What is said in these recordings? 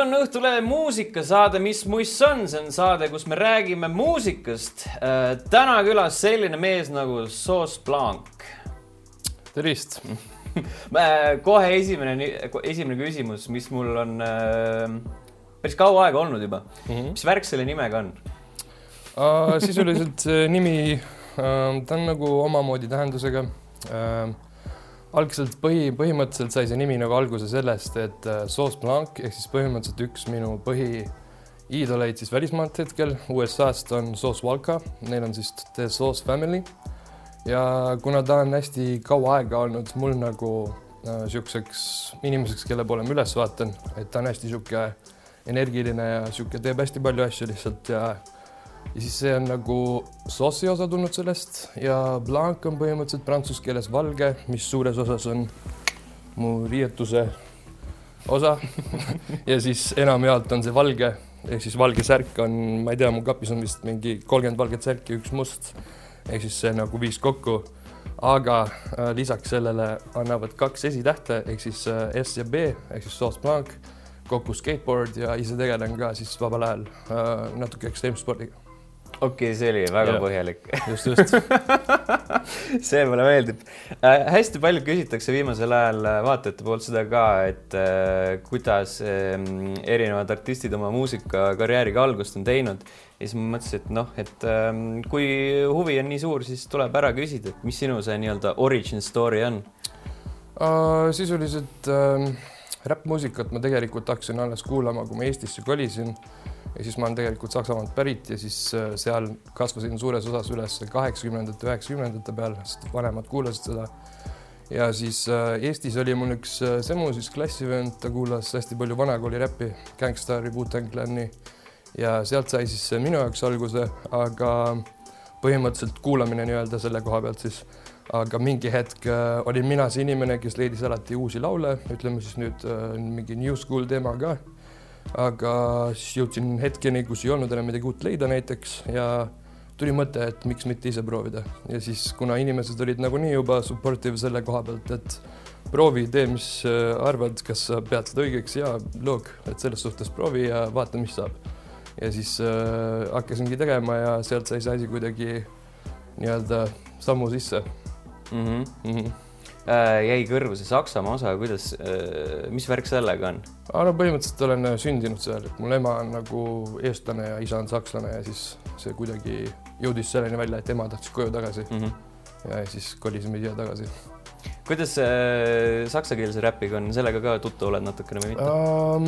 on Õhtulehe muusikasaade Mis muss on, see on saade, kus me räägime muusikast. täna külas selline mees nagu Sauce Blanc. tervist kohe esimene, esimene küsimus, mis mul on äh, päris kaua aega olnud juba mm. -hmm. mis värk selle nimega on uh,? sisuliselt nimi uh,, ta on nagu omamoodi tähendusega uh, algselt põhi, põhimõtteliselt sai see nimi nagu alguse sellest, et äh, Sauce Blanc ehk siis põhimõtteliselt üks minu põhiiidoleid siis välismaalt hetkel USA-st on Sauce Walka, neil on siis The Sauce Family. ja kuna ta on hästi kaua aega olnud mul nagu niisuguseks äh, inimeseks, kelle poole ma üles vaatan, et ta on hästi niisugune energiline ja niisugune teeb hästi palju asju lihtsalt ja ja siis see on nagu sauce'i osa tulnud sellest ja blanc on põhimõtteliselt prantsuse keeles valge, mis suures osas on mu riietuse osa. Ja siis enamjaolt on see valge ehk siis valge särk on, ma ei tea, mu kapis on vist mingi kolmkümmend valget särki, üks must. Ehk siis see nagu viis kokku. aga äh, lisaks sellele annavad kaks esitähte ehk siis äh, S ja B ehk siis sauce blanc kokku skateboard ja ise tegelen ka siis vabal ajal äh, natuke ekstreemspordiga okei okay,, see oli väga ja. põhjalik. just, just see mulle meeldib äh,. hästi palju küsitakse viimasel ajal äh, vaatajate poolt seda ka, et äh, kuidas äh, erinevad artistid oma muusikakarjääriga algust on teinud ja siis ma mõtlesin, et noh, et äh, kui huvi on nii suur, siis tuleb ära küsida, et mis sinu see nii-öelda origin story on uh,? sisuliselt uh, räppmuusikat ma tegelikult hakkasin alles kuulama, kui ma Eestisse kolisin ja siis ma olen tegelikult Saksamaalt pärit ja siis äh, seal kasvasin suures osas üles kaheksakümnendate, üheksakümnendate peal, sest vanemad kuulasid seda. ja siis äh, Eestis oli mul üks äh, semu siis klassivend, ta kuulas hästi palju vanakooli räppi, Gangstari, Wu-Tang Clani ja sealt sai siis minu jaoks alguse, aga põhimõtteliselt kuulamine nii-öelda selle koha pealt siis, aga mingi hetk olin mina see inimene, kes leidis alati uusi laule, ütleme siis nüüd mingi new school teema ka. Aga siis jõudsin hetkeni, kus ei olnud enam midagi uut leida näiteks. Ja tuli mõte, et miks mitte ise proovida. Ja siis, kuna inimesed olid nagunii juba supportive selle koha pealt, et proovi, tee, mis äh, arvad, kas sa pead seda õigeks ja loog, et selles suhtes proovi ja vaata, mis saab. ja siis äh, hakkasingi tegema ja sealt sai see asi kuidagi nii-öelda sammu sisse mm. -hmm. Mm -hmm äh, jäi kõrvu see Saksamaa osa, kuidas äh,, mis värk sellega on? no põhimõtteliselt olen äh, sündinud seal, et mul ema on nagu eestlane ja isa on sakslane ja siis see kuidagi jõudis selleni välja, et ema tahtis koju tagasi mm. -hmm. ja siis kolisime siia tagasi kuidas äh, saksakeelse räpiga on, sellega ka tuttav oled natukene või mitte um,?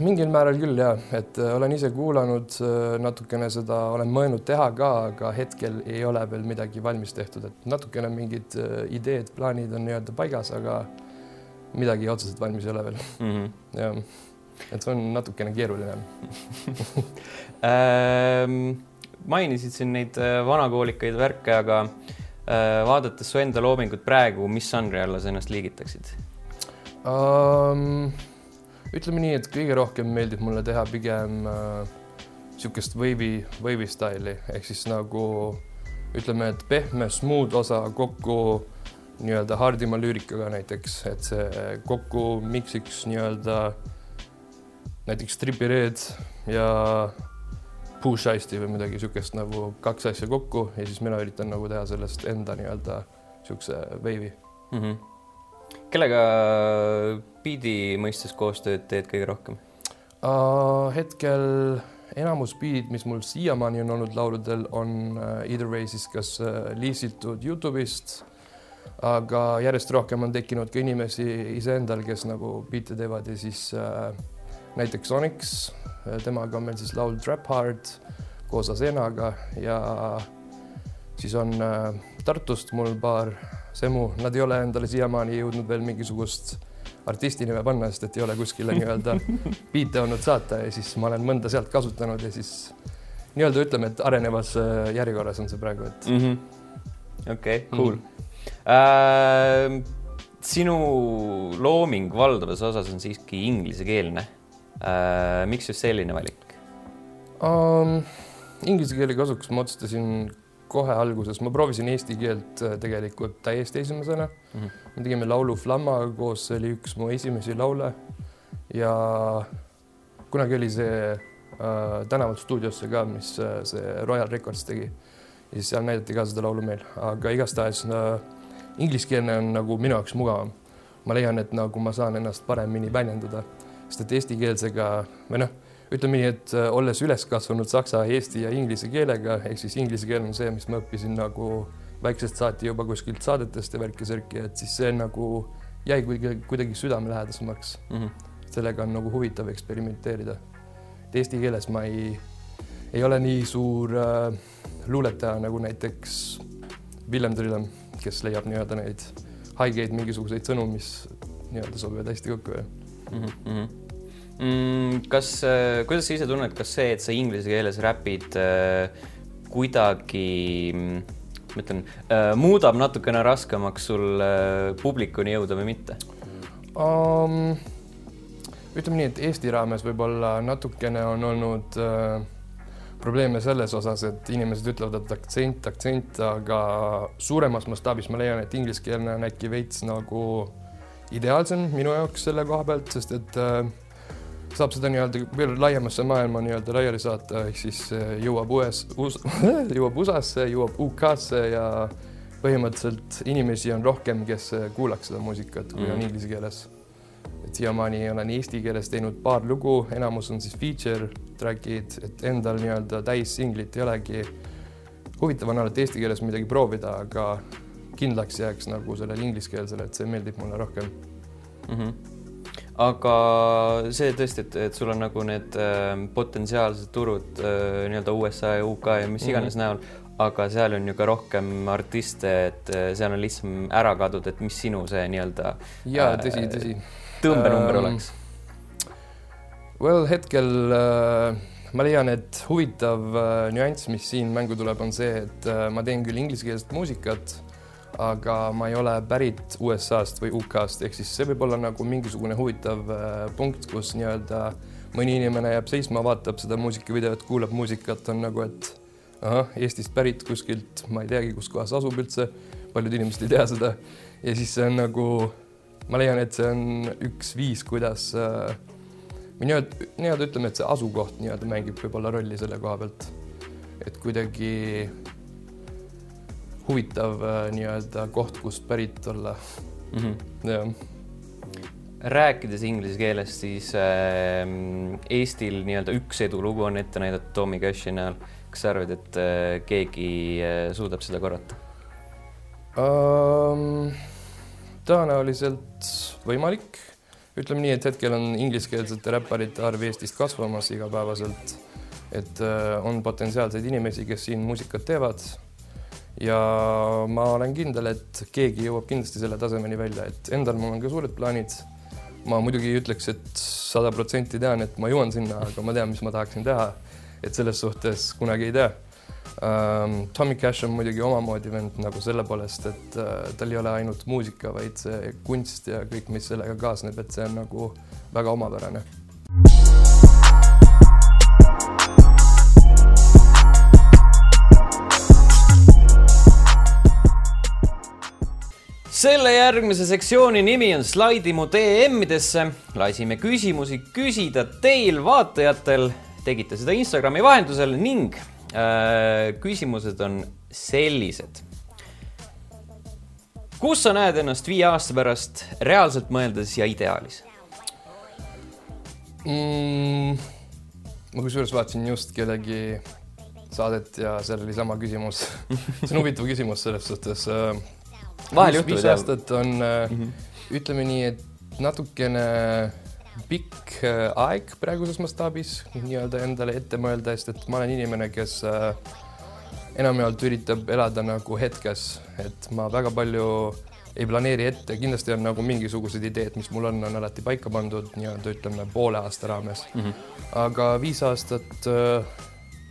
mingil määral küll ja, et äh, olen ise kuulanud äh, natukene seda, olen mõelnud teha ka, aga hetkel ei ole veel midagi valmis tehtud, et natukene mingid uh, ideed, plaanid on nii-öelda paigas, aga midagi otseselt valmis ei ole veel mm. -hmm. jah, et see on natukene keeruline ähm, mainisid siin neid vanakoolikaid värke, aga Äh, vaadates su enda loomingut praegu, mis žanri alla sa ennast liigitaksid um,? ütleme nii, et kõige rohkem meeldib mulle teha pigem niisugust uh, wavy, wavy staili ehk siis nagu ütleme, et pehme smooth osa kokku nii-öelda hardima lüürikaga näiteks, et see kokku miksiks nii-öelda näiteks Trippy Red ja push ice'i või midagi niisugust nagu kaks asja kokku ja siis mina üritan nagu teha sellest enda nii-öelda niisuguse veivi mm. -hmm. kellega biidi mõistes koostööd teed kõige rohkem uh,? hetkel enamus biidid, mis mul siiamaani on olnud lauludel, on uh, either way siis kas uh, liisitud Youtube'ist, aga järjest rohkem on tekkinud ka inimesi iseendal, kes nagu biite teevad ja siis uh, näiteks Onyx temaga on meil siis laul Trap Hard koos Asenaga ja siis on äh, Tartust mul paar semu, nad ei ole endale siiamaani jõudnud veel mingisugust artisti nime panna, sest et ei ole kuskile nii-öelda biite olnud saata ja siis ma olen mõnda sealt kasutanud ja siis nii-öelda ütleme, et arenevas äh, järjekorras on see praegu, et -hmm.. okei okay,, cool mm. -hmm. Äh, sinu looming valdavas osas on siiski inglisekeelne. Miks just selline valik um,? Inglise keele kasuks ma otsustasin kohe alguses, ma proovisin eesti keelt äh, tegelikult täiesti esimesena mm. -hmm. me tegime laulu Flammaga koos, see oli üks mu esimesi laule ja kunagi oli see äh, Tänavalt stuudiosse ka, mis äh, see Royal Records tegi. ja siis seal näidati ka seda laulu meil, aga igastahes äh, ingliskeelne on nagu minu jaoks mugavam. ma leian, et nagu ma saan ennast paremini väljendada, sest et eestikeelsega või noh, ütleme nii, et äh, olles üles kasvanud saksa, eesti ja inglise keelega, ehk siis inglise keel on see, mis ma õppisin nagu väiksest saati juba kuskilt saadetest ja värki-särki, et siis see nagu jäi kuidagi, kuidagi südamelähedasemaks mm. -hmm sellega on nagu huvitav eksperimenteerida. et eesti keeles ma ei, ei ole nii suur äh, luuletaja nagu näiteks Villem Trillem, kes leiab nii-öelda neid haigeid mingisuguseid sõnu, mis nii-öelda sobivad hästi kokku mm. -hmm. Mm, kas äh,, kuidas sa ise tunned, kas see, et sa inglise keeles räpid äh, kuidagi ma ütlen äh,, muudab natukene raskemaks sul publikuni jõuda või mitte um,? ütleme nii, et Eesti raames võib-olla natukene on olnud äh, probleeme selles osas, et inimesed ütlevad, et aktsent, aktsent, aga suuremas mastaabis ma leian, et ingliskeelne on äkki veits nagu ideaalsem minu jaoks selle koha pealt, sest et äh, saab seda nii-öelda veel laiemasse maailma nii-öelda laiali saata, ehk siis äh, jõuab US, US jõuab USA-sse, jõuab UK-sse ja põhimõtteliselt inimesi on rohkem, kes kuulaks seda muusikat, kui mm. on inglise keeles et siiamaani olen eesti keeles teinud paar lugu, enamus on siis feature track'id, et endal nii-öelda täissinglit ei olegi. huvitav on alati eesti keeles midagi proovida, aga kindlaks jääks nagu sellele ingliskeelsele, et see meeldib mulle rohkem mm. -hmm aga see tõesti, et, et sul on nagu need äh, potentsiaalsed turud äh, nii-öelda USA ja UK ja mis iganes mm -hmm. näol, aga seal on ju ka rohkem artiste, et äh, seal on lihtsam ära kaduda, et mis sinu see nii-öelda. ja tõsi, tõsi tõmbenumber um, oleks? Well, hetkel äh, ma leian, et huvitav äh, nüanss, mis siin mängu tuleb, on see, et äh, ma teen küll inglisekeelset muusikat, aga ma ei ole pärit USA-st või UK-st, ehk siis see võib olla nagu mingisugune huvitav äh, punkt, kus nii-öelda mõni inimene jääb seisma, vaatab seda muusikavideot, kuulab muusikat, on nagu, et ahah, Eestist pärit kuskilt, ma ei teagi, kus kohas asub üldse, paljud inimesed ei tea seda ja siis see on nagu ma leian, et see on üks viis, kuidas äh, või nii-öelda, nii-öelda ütleme, et see asukoht nii-öelda mängib võib-olla rolli selle koha pealt. et kuidagi huvitav äh, nii-öelda koht, kust pärit olla mm. -hmm. jah rääkides inglise keeles, siis äh, Eestil nii-öelda üks edulugu on ette näidatud Tommy Cashi näol. kas sa arvad, et äh, keegi äh, suudab seda korrata um,? tõenäoliselt võimalik. ütleme nii, et hetkel on ingliskeelsete räpparite arv Eestis kasvamas igapäevaselt. et äh, on potentsiaalseid inimesi, kes siin muusikat teevad. Ja ma olen kindel, et keegi jõuab kindlasti selle tasemeni välja, et endal mul on ka suured plaanid. ma muidugi ei ütleks, et sada protsenti tean, et ma jõuan sinna, aga ma tean, mis ma tahaksin teha. et selles suhtes kunagi ei tea um,. Tommy Cash on muidugi omamoodi vend nagu selle poolest, et uh, tal ei ole ainult muusika, vaid see kunst ja kõik, mis sellega kaasneb, et see on nagu väga omapärane. Selle järgmise sektsiooni nimi on Slaidi mu DM-idesse. lasime küsimusi küsida teil, vaatajatel. tegite seda Instagrami vahendusel ning Äh, küsimused on sellised. kus sa näed ennast viie aasta pärast reaalselt mõeldes ja ideaalis mm,? ma kusjuures vaatasin just kellegi saadet ja seal oli sama küsimus see on huvitav küsimus selles suhtes. Äh, vahel juhtub. viis aastat on mm, -hmm. ütleme nii, et natukene pikk äh, aeg praeguses mastaabis nii-öelda endale ette mõelda, sest et ma olen inimene, kes äh, enamjaolt üritab elada nagu hetkes, et ma väga palju ei planeeri ette, kindlasti on nagu mingisugused ideed, mis mul on, on alati paika pandud nii-öelda ütleme poole aasta raames mm. -hmm. aga viis aastat, äh,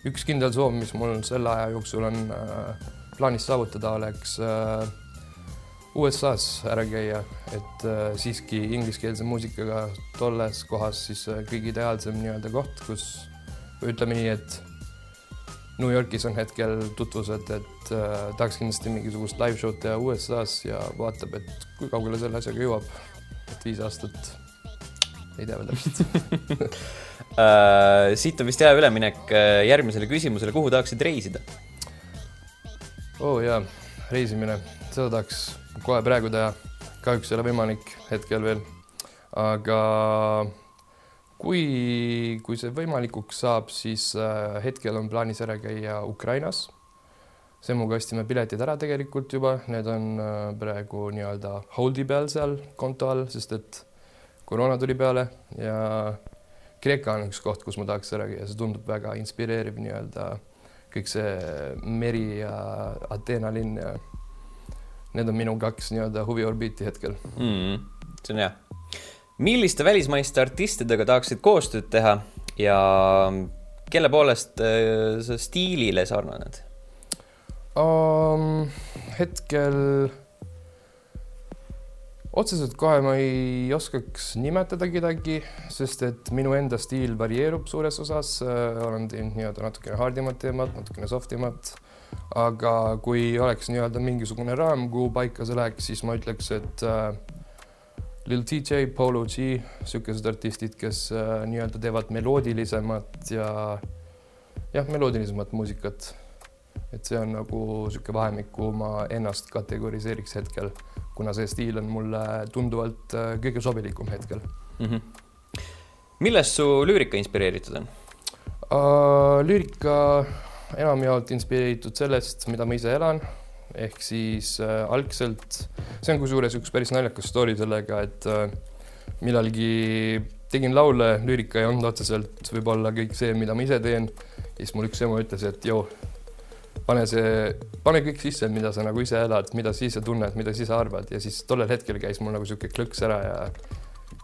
üks kindel soov, mis mul selle aja jooksul on plaanis saavutada, oleks USA-s ära käia, et äh, siiski ingliskeelse muusikaga tolles kohas siis äh, kõige ideaalsem nii-öelda koht, kus ütleme nii, et New Yorgis on hetkel tutvused, et äh, tahaks kindlasti mingisugust live show'd teha USA-s ja vaatab, et kui kaugele selle asjaga jõuab. et viis aastat ei tea veel täpselt Uh, siit on vist hea üleminek järgmisele küsimusele, kuhu tahaksid reisida? oo oh, jaa, reisimine, seda tahaks kohe praegu teha. kahjuks ei ole võimalik hetkel veel. aga kui, kui see võimalikuks saab, siis uh, hetkel on plaanis ära käia Ukrainas. Semuga ostsime piletid ära tegelikult juba, need on praegu nii-öelda hold'i peal seal konto all, sest et koroona tuli peale ja Kreeka on üks koht, kus ma tahaks ära käia, see tundub väga inspireeriv nii-öelda kõik see meri ja Ateena linn ja need on minu kaks nii-öelda huviorbiiti hetkel mm,. see on hea. milliste välismaiste artistidega tahaksid koostööd teha ja kelle poolest äh, sa stiilile sarnaned um,? hetkel otseselt kohe ma ei oskaks nimetada kedagi, sest et minu enda stiil varieerub suures osas, olen teinud nii-öelda natukene hardimat teemat, natukene soft imat, aga kui oleks nii-öelda mingisugune raam, kuhu paika see läheks, siis ma ütleks, et äh, Lil TJ, Polo G, niisugused artistid, kes äh, nii-öelda teevad meloodilisemat ja jah, meloodilisemat muusikat. et see on nagu niisugune vahemik, kuhu ma ennast kategoriseeriks hetkel kuna see stiil on mulle tunduvalt äh, kõige sobilikum hetkel mm. -hmm. millest su lüürika inspireeritud on uh,? lüürika enamjaolt inspireeritud sellest, mida ma ise elan, ehk siis äh, algselt, see on kusjuures üks päris naljakas story sellega, et äh, millalgi tegin laule, lüürika ei olnud otseselt võib-olla kõik see, mida ma ise teen. siis mul üks ema ütles, et joo, pane see, pane kõik sisse, mida sa nagu ise elad, mida sa ise tunned, mida sa ise arvad ja siis tollel hetkel käis mul nagu niisugune klõks ära ja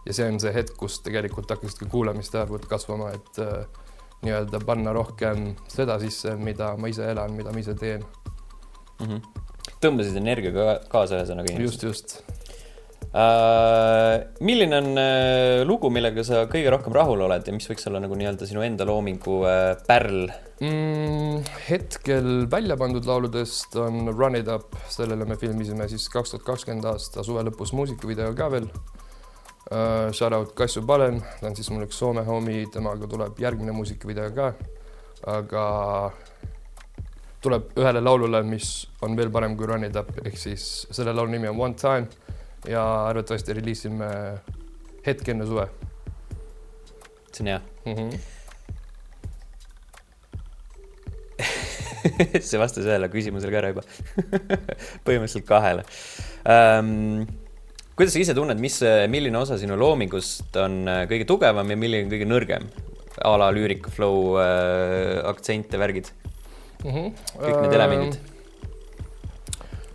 ja see on see hetk, kus tegelikult hakkasid ka kuulamiste arvud kasvama, et äh, nii-öelda panna rohkem seda sisse, mida ma ise elan, mida ma ise teen mm. -hmm. tõmbasid energiaga kaasa ühesõnaga. just, just Uh, milline on uh, lugu, millega sa kõige rohkem rahul oled ja mis võiks olla nagu nii-öelda sinu enda loomingu uh, pärl mm,? hetkel välja pandud lauludest on Run it up, sellele me filmisime siis kaks tuhat kakskümmend aasta suve lõpus muusikavideo ka veel uh,. Shout out Kassu Palen, ta on siis mul üks Soome homi, temaga tuleb järgmine muusikavideo ka. aga tuleb ühele laulule, mis on veel parem kui Run it up, ehk siis selle laulu nimi on One time ja arvatavasti reliisime hetk enne suve. see on hea mm. -hmm. see vastas ühele küsimusele ka ära juba põhimõtteliselt kahele um,. Kuidas sa ise tunned, mis, milline osa sinu loomingust on äh, kõige tugevam ja milline kõige nõrgem? a la lüürika, flow äh,, aktsente, värgid mm. -hmm. kõik need elemendid uh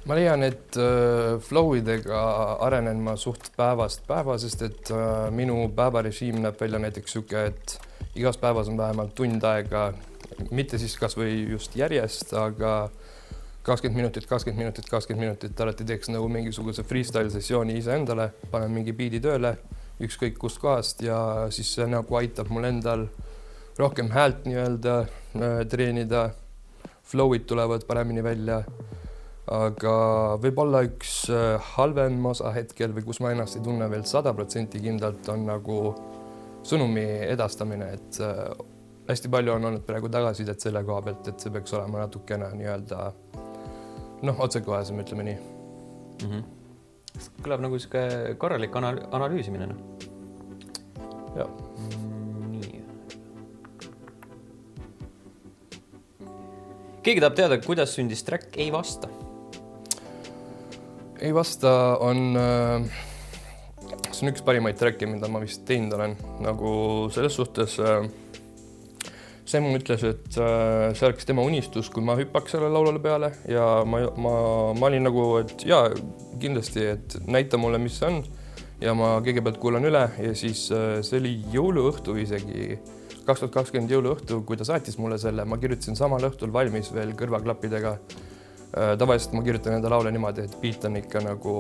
ma leian, et äh, flow idega arenen ma suht päevast päeva, sest et äh, minu päevarežiim näeb välja näiteks niisugune, et igas päevas on vähemalt tund aega, mitte siis kasvõi just järjest, aga kakskümmend minutit, kakskümmend minutit, kakskümmend minutit alati teeks nagu mingisuguse freestyle sessiooni iseendale, panen mingi biidi tööle, ükskõik kustkohast ja siis see nagu aitab mul endal rohkem häält nii-öelda äh, treenida. Flow'id tulevad paremini välja aga võib-olla üks äh, halvem osa hetkel või kus ma ennast ei tunne veel sada protsenti kindlalt, on nagu sõnumi edastamine, et äh, hästi palju on olnud praegu tagasisidet selle koha pealt, et see peaks olema natukene nii-öelda noh, otsekohesem, ütleme nii mm. -hmm. kõlab nagu niisugune korralik anal analüüsimine, noh. jah mm,. nii. keegi tahab teada, kuidas sündis track Ei vasta ei vasta, on, äh, see on üks parimaid track'e, mida ma vist teinud olen, nagu selles suhtes äh, Sem ütles, et äh, see oleks tema unistus, kui ma hüppaks selle laulule peale ja ma, ma, ma olin nagu, et jaa, kindlasti, et näita mulle, mis see on. ja ma kõigepealt kuulan üle ja siis see oli jõuluõhtu isegi, kaks tuhat kakskümmend jõuluõhtu, kui ta saatis mulle selle, ma kirjutasin samal õhtul valmis veel kõrvaklappidega Äh, tavaliselt ma kirjutan enda laule niimoodi, et beat on ikka nagu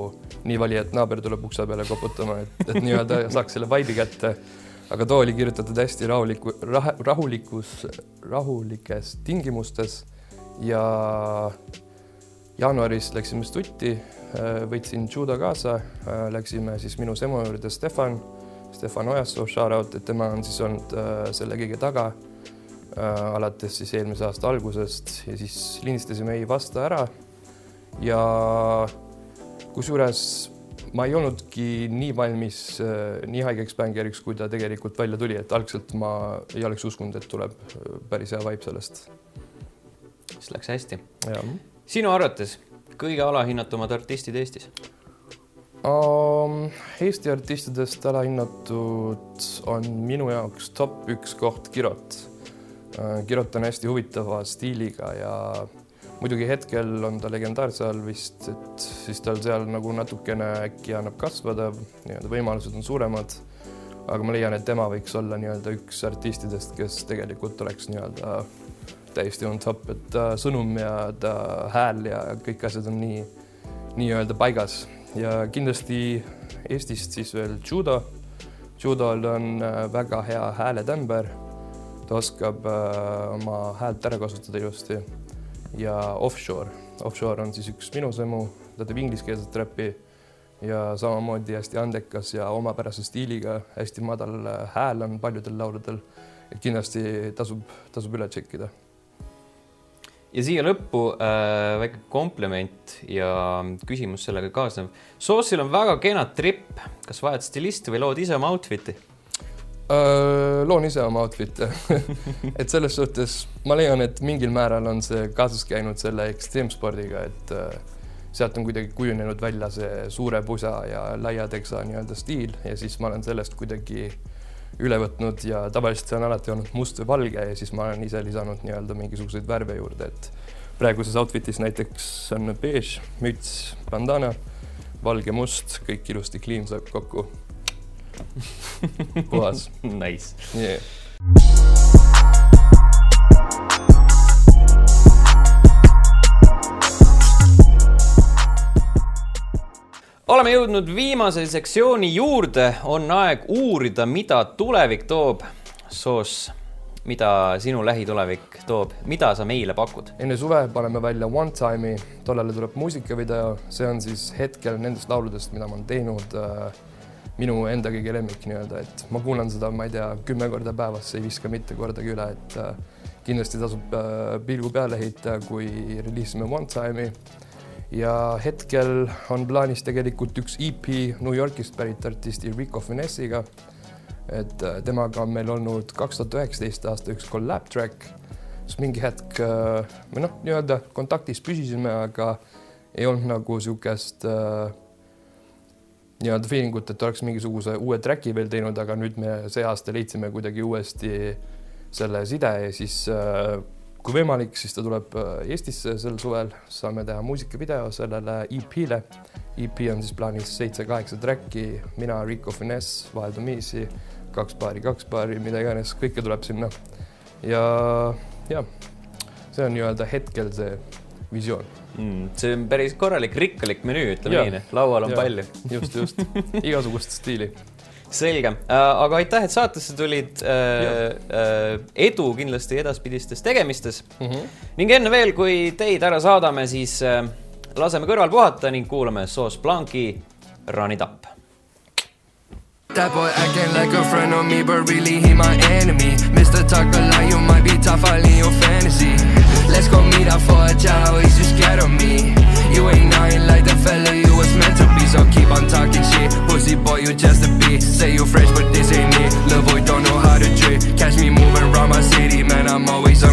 nii vali, et naaber tuleb ukse peale koputama, et, et nii-öelda saaks selle vibe'i kätte. Aga too oli kirjutatud hästi rahuliku rah,, rahulikus, rahulikes tingimustes ja jaanuaris läksime stutti, võtsin judo kaasa, läksime siis minu Semo juurde Stefan, Stefan Ojassoo, shout out, et tema on siis olnud äh, selle kõige taga äh, alates siis eelmise aasta algusest ja siis lindistasime ei vasta ära. ja kusjuures ma ei olnudki nii valmis äh, nii haigeks bängeriks, kui ta tegelikult välja tuli, et algselt ma ei oleks uskunud, et tuleb äh, päris hea vibe sellest. siis läks hästi. sinu arvates kõige alahinnatumad artistid Eestis um,? Eesti artistidest alahinnatud on minu jaoks top üks koht Kirot uh,. Kirot on hästi huvitava stiiliga ja muidugi hetkel on ta legendaarse all vist, et siis tal seal nagu natukene äkki annab kasvada, nii-öelda võimalused on suuremad. aga ma leian, et tema võiks olla nii-öelda üks artistidest, kes tegelikult oleks nii-öelda täiesti on top, et ta sõnum ja ta hääl ja kõik asjad on nii, nii-öelda paigas ja kindlasti Eestist siis veel judo. judol on äh, väga hea hääletämber. ta oskab äh, oma häält ära kasutada ilusti ja Offshore. Offshore on siis üks minu sõmu, ta teeb ingliskeelset räppi ja samamoodi hästi andekas ja omapärase stiiliga, hästi madal hääl on paljudel lauludel. et kindlasti tasub, tasub üle tšekkida. ja siia lõppu äh, väike kompliment ja küsimus sellega kaasnev. Soossil on väga kena tripp, kas vajad stilisti või lood ise oma outfit'i? loon ise oma outfit'e et selles suhtes ma leian, et mingil määral on see kaasas käinud selle ekstreemspordiga, et sealt on kuidagi kujunenud välja see suure pusa ja laia teksa nii-öelda stiil ja siis ma olen sellest kuidagi üle võtnud ja tavaliselt see on alati olnud must või valge ja siis ma olen ise lisanud nii-öelda mingisuguseid värve juurde, et praeguses outfit'is näiteks on beež, müts, bandana, valge, must, kõik ilusti clean saab kokku. Puhas. Nice. Yeah.. Oleme jõudnud viimase sektsiooni juurde, on aeg uurida, mida tulevik toob. Soos, mida sinu lähitulevik toob, mida sa meile pakud? enne suve paneme välja One Time'i, tollele tuleb muusikavideo, see on siis hetkel nendest lauludest, mida ma olen teinud äh, minu enda kõige lemmik nii-öelda, et ma kuulan seda, ma ei tea, kümme korda päevas, ei viska mitte kordagi üle, et äh, kindlasti tasub äh, pilgu peale heita, kui reliisime One Time'i. Ja hetkel on plaanis tegelikult üks EP New Yorgist pärit artisti Rico Finessiga. et äh, temaga on meil olnud kaks tuhat üheksateist aasta üks collab track, kus mingi hetk me noh, nii-öelda kontaktis püsisime, aga ei olnud nagu niisugust äh, nii-öelda feeling ut, et oleks mingisuguse uue track'i veel teinud, aga nüüd me see aasta leidsime kuidagi uuesti selle side ja siis äh, kui võimalik, siis ta tuleb äh, Eestisse sel suvel, saame teha muusikavideo sellele EP-le. EP on siis plaanis seitse-kaheksa track'i, mina, Rico Finesse, vaheldumisi, kaks paari, kaks paari, mida iganes, kõike tuleb sinna. ja, ja see on nii-öelda hetkel see visioon mm,. see on päris korralik rikkalik menüü, ütleme nii, laual on ja. palju. just, just, igasugust stiili selge äh,, aga aitäh, et saatesse tulid äh,. Äh, edu kindlasti edaspidistes tegemistes mm. -hmm. ning enne veel, kui teid ära saadame, siis laseme kõrval puhata ning kuulame Sauce Blanc'i Run it up. That boy acting like a friend of me, but really he my enemy. Mr. A lot, you might be tough, all in your fantasy. Let's go meet up for a job, he's just scared of me. You ain't nothing like the fella so keep on talking shit. Pussy boy, you just a bitch. Say you fresh, but this ain't it. Little boy don't know how to trick. Catch me moving around my city, man, I'm always